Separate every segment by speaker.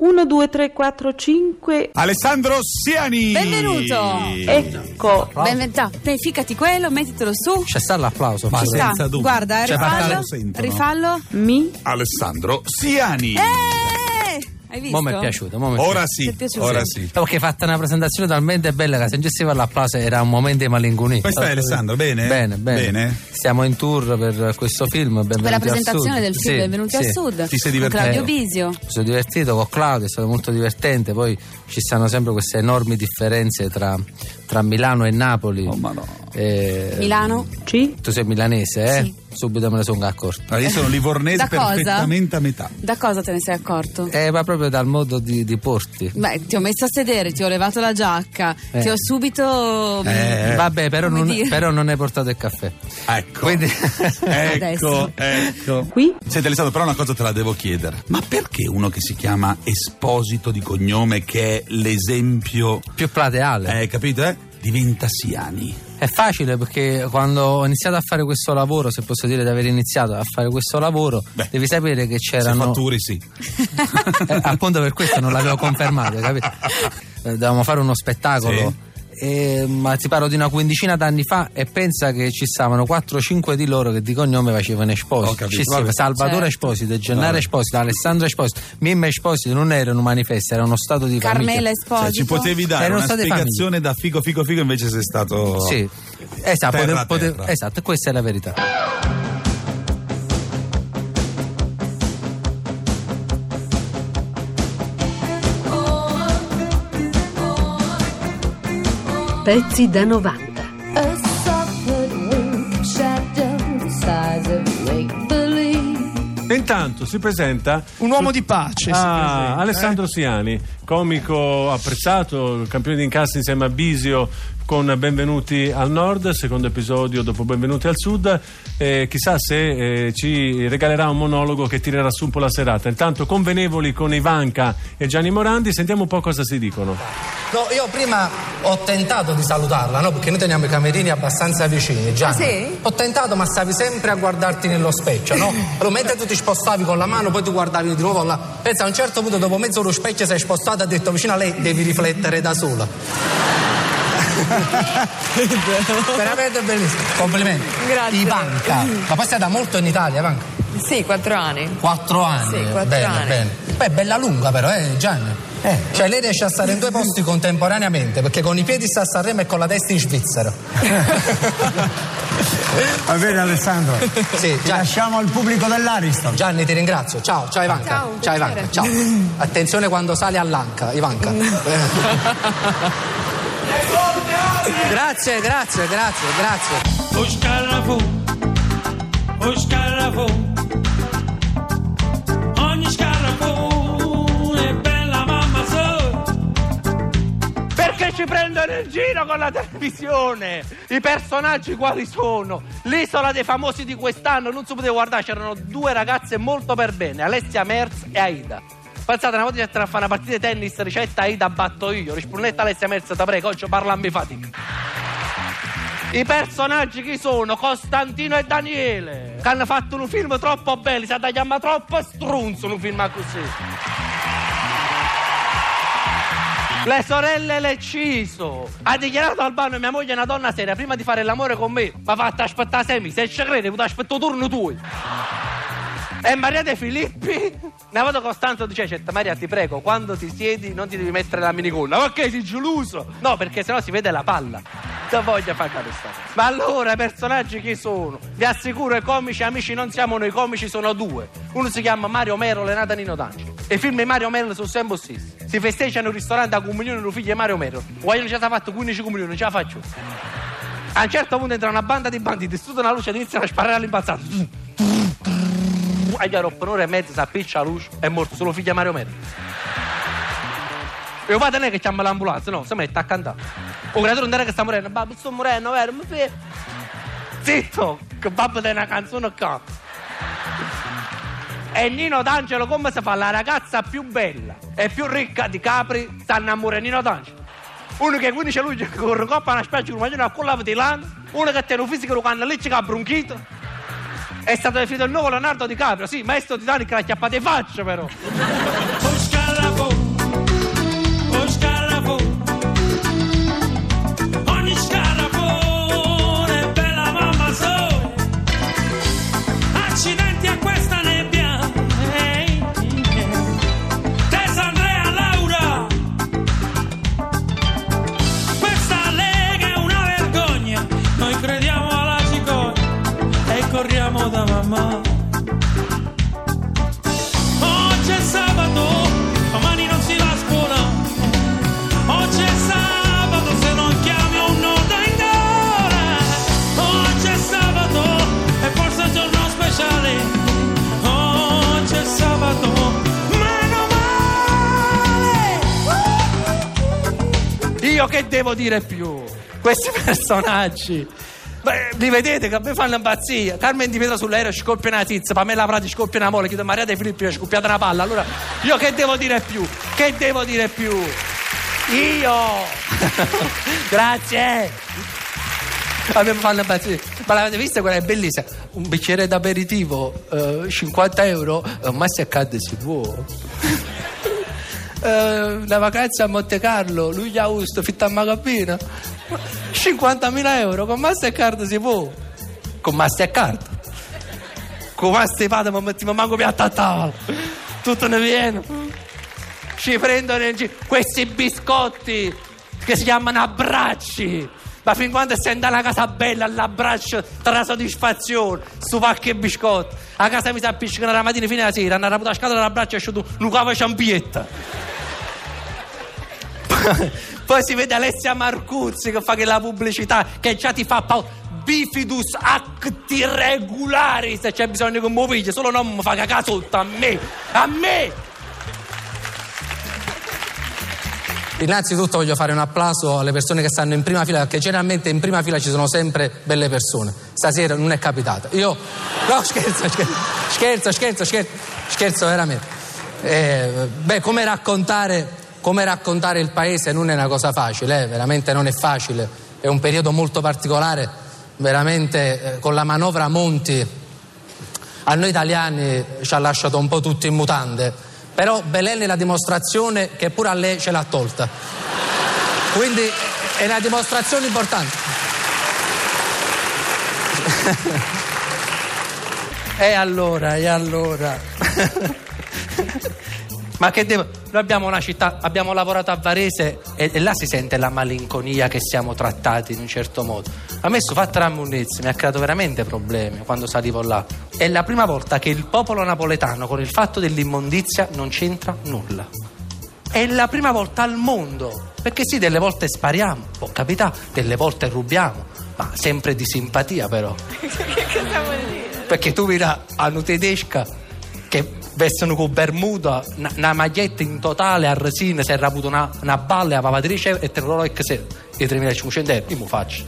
Speaker 1: 1, 2, 3, 4, 5.
Speaker 2: Alessandro Siani.
Speaker 3: Benvenuto.
Speaker 1: Ecco.
Speaker 3: Benvenuto. Ficati quello, mettitelo su.
Speaker 4: C'è sta l'applauso.
Speaker 2: Ma senza dubbio.
Speaker 3: Guarda,
Speaker 4: Cioè,
Speaker 3: rifallo. Rifallo.
Speaker 1: Mi.
Speaker 2: Alessandro Siani.
Speaker 3: Eh! Hai visto?
Speaker 4: Mo mi è piaciuto. Mo mi è
Speaker 2: Ora sì,
Speaker 3: Ti è piaciuto?
Speaker 2: ora sì.
Speaker 4: Perché hai fatto una presentazione talmente bella che se non ci l'applauso era un momento di malincunia.
Speaker 2: Come stai, Alessandro? Bene?
Speaker 4: Bene, bene.
Speaker 2: Bene?
Speaker 4: Siamo in tour per questo film. Benvenuti
Speaker 3: Per la
Speaker 4: al
Speaker 3: presentazione
Speaker 4: Sud.
Speaker 3: del film
Speaker 4: Sì,
Speaker 3: Benvenuti
Speaker 4: sì.
Speaker 3: al Sud.
Speaker 2: Ti sei
Speaker 3: con
Speaker 2: divertito?
Speaker 3: Claudio Bisio.
Speaker 4: Mi sono divertito con Claudio, è stato molto divertente. Poi ci stanno sempre queste enormi differenze tra, tra Milano e Napoli.
Speaker 2: Oh, ma no.
Speaker 4: Eh,
Speaker 3: Milano.
Speaker 1: Ci.
Speaker 4: Tu sei milanese, eh?
Speaker 3: Sì.
Speaker 4: Subito me ne sono accorto.
Speaker 2: Allora, io sono livornese perfettamente a metà.
Speaker 3: Da cosa te ne sei accorto?
Speaker 4: Eh, ma proprio dal modo di, di porti.
Speaker 3: Beh, ti ho messo a sedere, ti ho levato la giacca,
Speaker 4: Eh.
Speaker 3: ti ho subito.
Speaker 2: Eh.
Speaker 4: Vabbè, però non, però non hai portato il caffè.
Speaker 2: Ecco.
Speaker 4: Quindi.
Speaker 2: Ecco,
Speaker 3: Adesso.
Speaker 2: ecco.
Speaker 1: Qui.
Speaker 2: Senti Alessandro, però una cosa te la devo chiedere. Ma perché uno che si chiama Esposito di cognome, che è l'esempio,
Speaker 4: più plateale.
Speaker 2: eh, capito, eh? Diventa Siani.
Speaker 4: È facile perché quando ho iniziato a fare questo lavoro, se posso dire di aver iniziato a fare questo lavoro,
Speaker 2: Beh,
Speaker 4: devi sapere che
Speaker 2: Se
Speaker 4: c'erano.
Speaker 2: fatturi sì.
Speaker 4: Eh, appunto per questo non l'avevo confermato, capito? Eh, Dovevamo fare uno spettacolo. E, ma ti parlo di una quindicina d'anni fa e pensa che ci stavano 4-5 di loro che di cognome facevano Esposito. Ci
Speaker 2: vabbè.
Speaker 4: Salvatore
Speaker 3: Certo.
Speaker 4: Esposito, Gennaro
Speaker 2: Vabbè.
Speaker 4: Esposito, Alessandro Esposito, Mimma Esposito non era un manifesto, era uno stato di
Speaker 3: Carmela
Speaker 4: famiglia.
Speaker 3: Esposito.
Speaker 2: Cioè, ci potevi dare
Speaker 4: Erano
Speaker 2: una spiegazione da figo figo figo invece sei stato
Speaker 4: Sì, esatto,
Speaker 2: Terra,
Speaker 4: potev-
Speaker 2: terra.
Speaker 4: esatto, questa è la verità.
Speaker 5: Pezzi da 90.
Speaker 6: A soft wing shadow the size of make believe.
Speaker 7: E intanto si presenta
Speaker 8: Un uomo di pace.
Speaker 7: Ah,
Speaker 8: presenta,
Speaker 7: Alessandro Siani, comico apprezzato, campione di incassi insieme a Bisio con Benvenuti al Nord, secondo episodio dopo Benvenuti al Sud. Eh, chissà se eh, ci regalerà un monologo che tirerà su un po' la serata. Intanto convenevoli con Ivanka e Gianni Morandi, sentiamo un po' cosa si dicono.
Speaker 9: No, io prima ho tentato di salutarla, no? Perché noi teniamo i camerini abbastanza vicini, già.
Speaker 3: Ah, sì?
Speaker 9: Ho tentato, ma stavi sempre a guardarti nello specchio, no? Allora, mentre tu ti spostavi con la mano, poi ti guardavi di nuovo là. Pensa, a un certo punto, dopo mezz'ora, lo specchio sei spostato e ha detto vicino a lei devi riflettere da sola. Veramente bellissimo. Complimenti.
Speaker 10: Grazie.
Speaker 9: Ivanka. Ma poi sei da molto in Italia, Ivanka?
Speaker 10: Sì, quattro anni.
Speaker 9: Quattro anni.
Speaker 10: Sì, quattro
Speaker 9: bene,
Speaker 10: anni.
Speaker 9: bene. Beh, bella lunga però, eh, Gianni. Eh, cioè lei riesce a stare in due posti contemporaneamente, perché con i piedi sta a Sanremo e con la testa in Svizzera.
Speaker 11: Va bene Alessandro,
Speaker 9: Sì,
Speaker 11: ti lasciamo al pubblico dell'Ariston.
Speaker 9: Gianni, ti ringrazio. Ciao, ciao Ivanka.
Speaker 10: Ciao,
Speaker 9: ciao. Ivanka, ciao. Attenzione quando sali all'anca, Ivanka. grazie, grazie, grazie, grazie.
Speaker 12: O scarafo, o scarafo, ogni scarafo è bella mamma so.
Speaker 13: Perché ci prendono in giro con la televisione? I personaggi quali sono? L'isola dei famosi di quest'anno, non si poteva guardare, c'erano due ragazze molto per bene, Alessia Merz e Aida. Pensate, una volta c'era a fare una partita di tennis, ricetta Aida batto io, rispondetta Alessia Merz, ti prego, oggi parlammi fatica. I personaggi chi sono? Costantino e Daniele, che hanno fatto un film troppo bello, si chiama troppo strunzo un film così. Le sorelle Lecciso ha dichiarato Albano mia moglie è una donna seria prima di fare l'amore con me mi ha fatto aspettare sei mesi se ci credi potuto aspettare turno tuo e Maria De Filippi. Una volta Costanzo dice certo Maria ti prego quando ti siedi non ti devi mettere la minigonna. Ma che sei geloso no perché sennò si vede la palla. Non voglio far capire ma allora i personaggi chi sono? Vi assicuro i comici amici non siamo noi i comici sono due. Uno si chiama Mario Mero Renata Nino D'Angelo. E i film di Mario Mero sono sempre stessi si festeggiano in ristorante a comunione del figlio di Mario Mero vogliono già fatto 15 comunioni non ce la faccio. A un certo punto entra una banda di banditi, studiano la luce ed iniziano a sparare all'impazzato. Agli dopo un'ora e mezza si appiccia la luce, è morto solo figlio Mario Mero. E padre non è che chiama l'ambulanza, no, si mette a cantare. Un creatore non era che sta morendo, babbo sto morendo, vero? Mi fai... Zitto, che babbo di una canzone qua. E Nino D'Angelo come si fa? La ragazza più bella e più ricca di Capri sta innamorando Nino D'Angelo. Uno che 15 luglio corre coppa una specie di maglione a collava di lana, uno che tiene un fisico hanno lecce che ha bronchito. È stato definito il nuovo Leonardo DiCaprio, sì, maestro Titanic l'ha chiappato in faccia però. Che devo dire più? Questi personaggi. Beh, li vedete che mi fanno impazzire. Carmen Di Pietro sull'aereo scoppia una tizia, Pamela Prati scoppia una mole, chiedo Maria De Filippi è scoppiata una palla. Allora, io che devo dire più? Che devo dire più? Io! Grazie! A me fanno impazzire. Ma l'avete vista quella è bellissima? Un bicchiere d'aperitivo, eh, 50 euro, eh, Mastercard si può. Eh, la vacanza a Monte Carlo, luglio agosto, fitta a Magabina. 50.000 euro con Mastercard si può. Con Mastercard. Con Mastercard mi mettiamo manco piatta a tavola. Tutto ne viene. Ci prendono in giro questi biscotti che si chiamano abbracci. Ma fin quando andata alla casa bella all'abbraccio tra la soddisfazione, su pacche e biscotti. A casa mi si appiccicano la mattina fino alla sera, hanno raputo la scatola dell'abbraccio e è uscito un cavo ciampietta. Poi si vede Alessia Marcuzzi che fa che la pubblicità che già ti fa paura. Bifidus acti regulari se c'è bisogno che mi pigli, solo non mi fa cagare sotto a me, a me! Innanzitutto voglio fare un applauso alle persone che stanno in prima fila, perché generalmente in prima fila ci sono sempre belle persone. Stasera non è capitato. Io. No, scherzo, scherzo, scherzo, scherzo, scherzo, scherzo veramente. Eh, beh, come raccontare, come raccontare il paese non è una cosa facile, eh, veramente non è facile. È un periodo molto particolare, veramente eh, con la manovra Monti a noi italiani ci ha lasciato un po' tutti in mutande. Però Belen è la dimostrazione che pure a lei ce l'ha tolta. Quindi è una dimostrazione importante. e allora, e allora. Ma che devo. Noi abbiamo una città, abbiamo lavorato a Varese e, e là si sente la malinconia che siamo trattati in un certo modo. A me su fatta la Munizzi mi ha creato veramente problemi quando salivo là. È la prima volta che il popolo napoletano con il fatto dell'immondizia non c'entra nulla. È la prima volta al mondo. Perché sì, delle volte spariamo, può capitare, delle volte rubiamo, ma sempre di simpatia però.
Speaker 3: che cosa vuol dire?
Speaker 13: Perché tu vedi hanno tedesca che vestono con bermuda, una, maglietta in totale a resina, si era avuto una, una balla a lavatrice e te lo e se i 3500 euro, io mi faccio.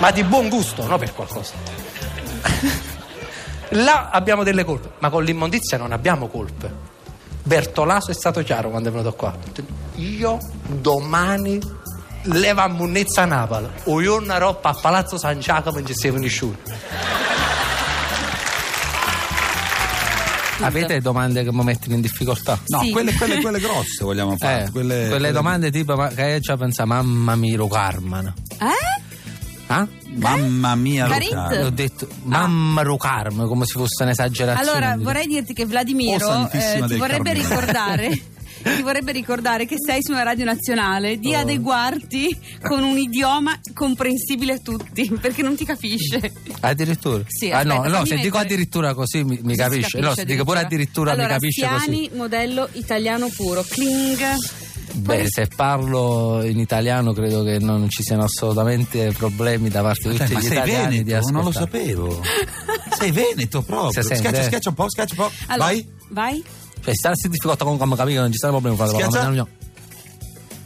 Speaker 13: Ma di buon gusto, non per qualcosa. Là abbiamo delle colpe, ma con l'immondizia non abbiamo colpe. Bertolaso è stato chiaro quando è venuto qua. Io domani leva munnezza a Napoli o io una roba a Palazzo San Giacomo in gestione
Speaker 4: Avete domande che mi mettono in difficoltà?
Speaker 2: No, quelle, quelle, quelle grosse vogliamo fare.
Speaker 4: Eh,
Speaker 2: quelle,
Speaker 4: quelle domande tipo ma, che già pensa mamma mia lo Carmen
Speaker 3: Eh?
Speaker 4: ah?
Speaker 2: Mamma mia,
Speaker 3: Carit?
Speaker 2: Luca.
Speaker 4: ho detto mamma lo Carmen come se fosse un'esagerazione
Speaker 3: Allora, vorrei dirti che Vladimiro
Speaker 2: Oh,
Speaker 3: eh, ti vorrebbe
Speaker 2: Carmelo.
Speaker 3: ricordare. Ti vorrebbe ricordare che sei su una radio nazionale
Speaker 2: Oh.
Speaker 3: di adeguarti con un idioma comprensibile a tutti, perché non ti capisce.
Speaker 4: addirittura
Speaker 3: Sì,
Speaker 4: ah, no,
Speaker 3: aspetta,
Speaker 4: no se dico addirittura così mi, mi
Speaker 3: Si
Speaker 4: capisce no, se dico pure addirittura
Speaker 3: allora,
Speaker 4: mi capisce
Speaker 3: Siani,
Speaker 4: così
Speaker 3: modello italiano puro, cling.
Speaker 4: Beh, se parlo in italiano credo che non ci siano assolutamente problemi da parte di
Speaker 2: Dai,
Speaker 4: tutti
Speaker 2: ma
Speaker 4: gli
Speaker 2: sei
Speaker 4: italiani di
Speaker 2: veneto, non lo
Speaker 4: ascoltare.
Speaker 2: sapevo. sei veneto proprio.
Speaker 4: Si sente,
Speaker 2: Schiaccia,
Speaker 4: eh?
Speaker 2: schiaccia un po', schiaccia un po'.
Speaker 3: Allora,
Speaker 2: Vai.
Speaker 3: vai.
Speaker 4: Cioè, sta in difficoltà con come capire, non ci fate-
Speaker 2: Schiaccia.
Speaker 4: no, no.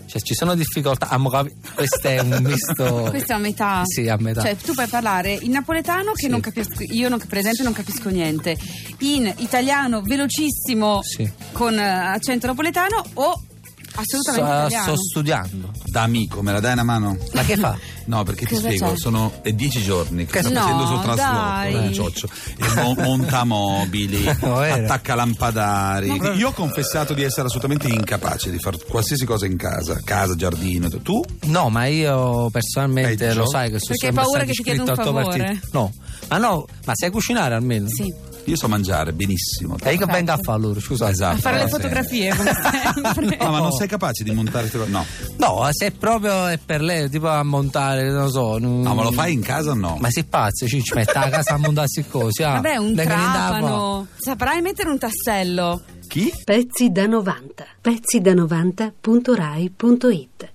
Speaker 4: Cioè, ci sono difficoltà. a mo capi- Questo è un misto.
Speaker 3: Questo è a metà.
Speaker 4: Sì, a metà.
Speaker 3: Cioè, tu puoi parlare in napoletano che
Speaker 4: Sì.
Speaker 3: non capisco, io non, per esempio non capisco niente, in italiano velocissimo
Speaker 4: Sì.
Speaker 3: con eh, accento napoletano o assolutamente
Speaker 4: Sto, sto studiando.
Speaker 2: Da amico, me la dai una mano?
Speaker 4: Ma che fa?
Speaker 2: No, perché ti
Speaker 3: Cosa
Speaker 2: spiego,
Speaker 3: c'è?
Speaker 2: sono è dieci giorni che sto
Speaker 3: No,
Speaker 2: facendo sul
Speaker 3: dai.
Speaker 2: trasloco, eh, cioccio. E mo- montamobili,
Speaker 4: No, era.
Speaker 2: attacca lampadari. Io ho confessato di essere assolutamente incapace di fare qualsiasi cosa in casa, casa, giardino. Tu?
Speaker 4: No, ma io personalmente
Speaker 2: Peggio?
Speaker 4: lo sai che sono
Speaker 3: Perché hai paura
Speaker 4: stato
Speaker 3: che ti chieda un favore?
Speaker 4: partito. No, ma no, ma sai cucinare almeno?
Speaker 3: Sì,
Speaker 2: Io so mangiare benissimo.
Speaker 4: E io che vengo a fare loro, scusa.
Speaker 2: Esatto.
Speaker 3: a fare
Speaker 2: eh,
Speaker 3: le
Speaker 2: sì.
Speaker 3: fotografie come sempre.
Speaker 2: No, ma non sei capace di montare queste cose? No.
Speaker 4: No, se proprio è per lei, tipo a montare, non lo so.
Speaker 2: No, ma lo fai in casa o no?
Speaker 4: Ma si pazzi, ci, ci mette a casa a montarsi così. Ah,
Speaker 3: Vabbè, un trapano. Saprai mettere un tassello.
Speaker 2: Chi?
Speaker 5: Pezzi da 90. Pezzi da 90.rai.it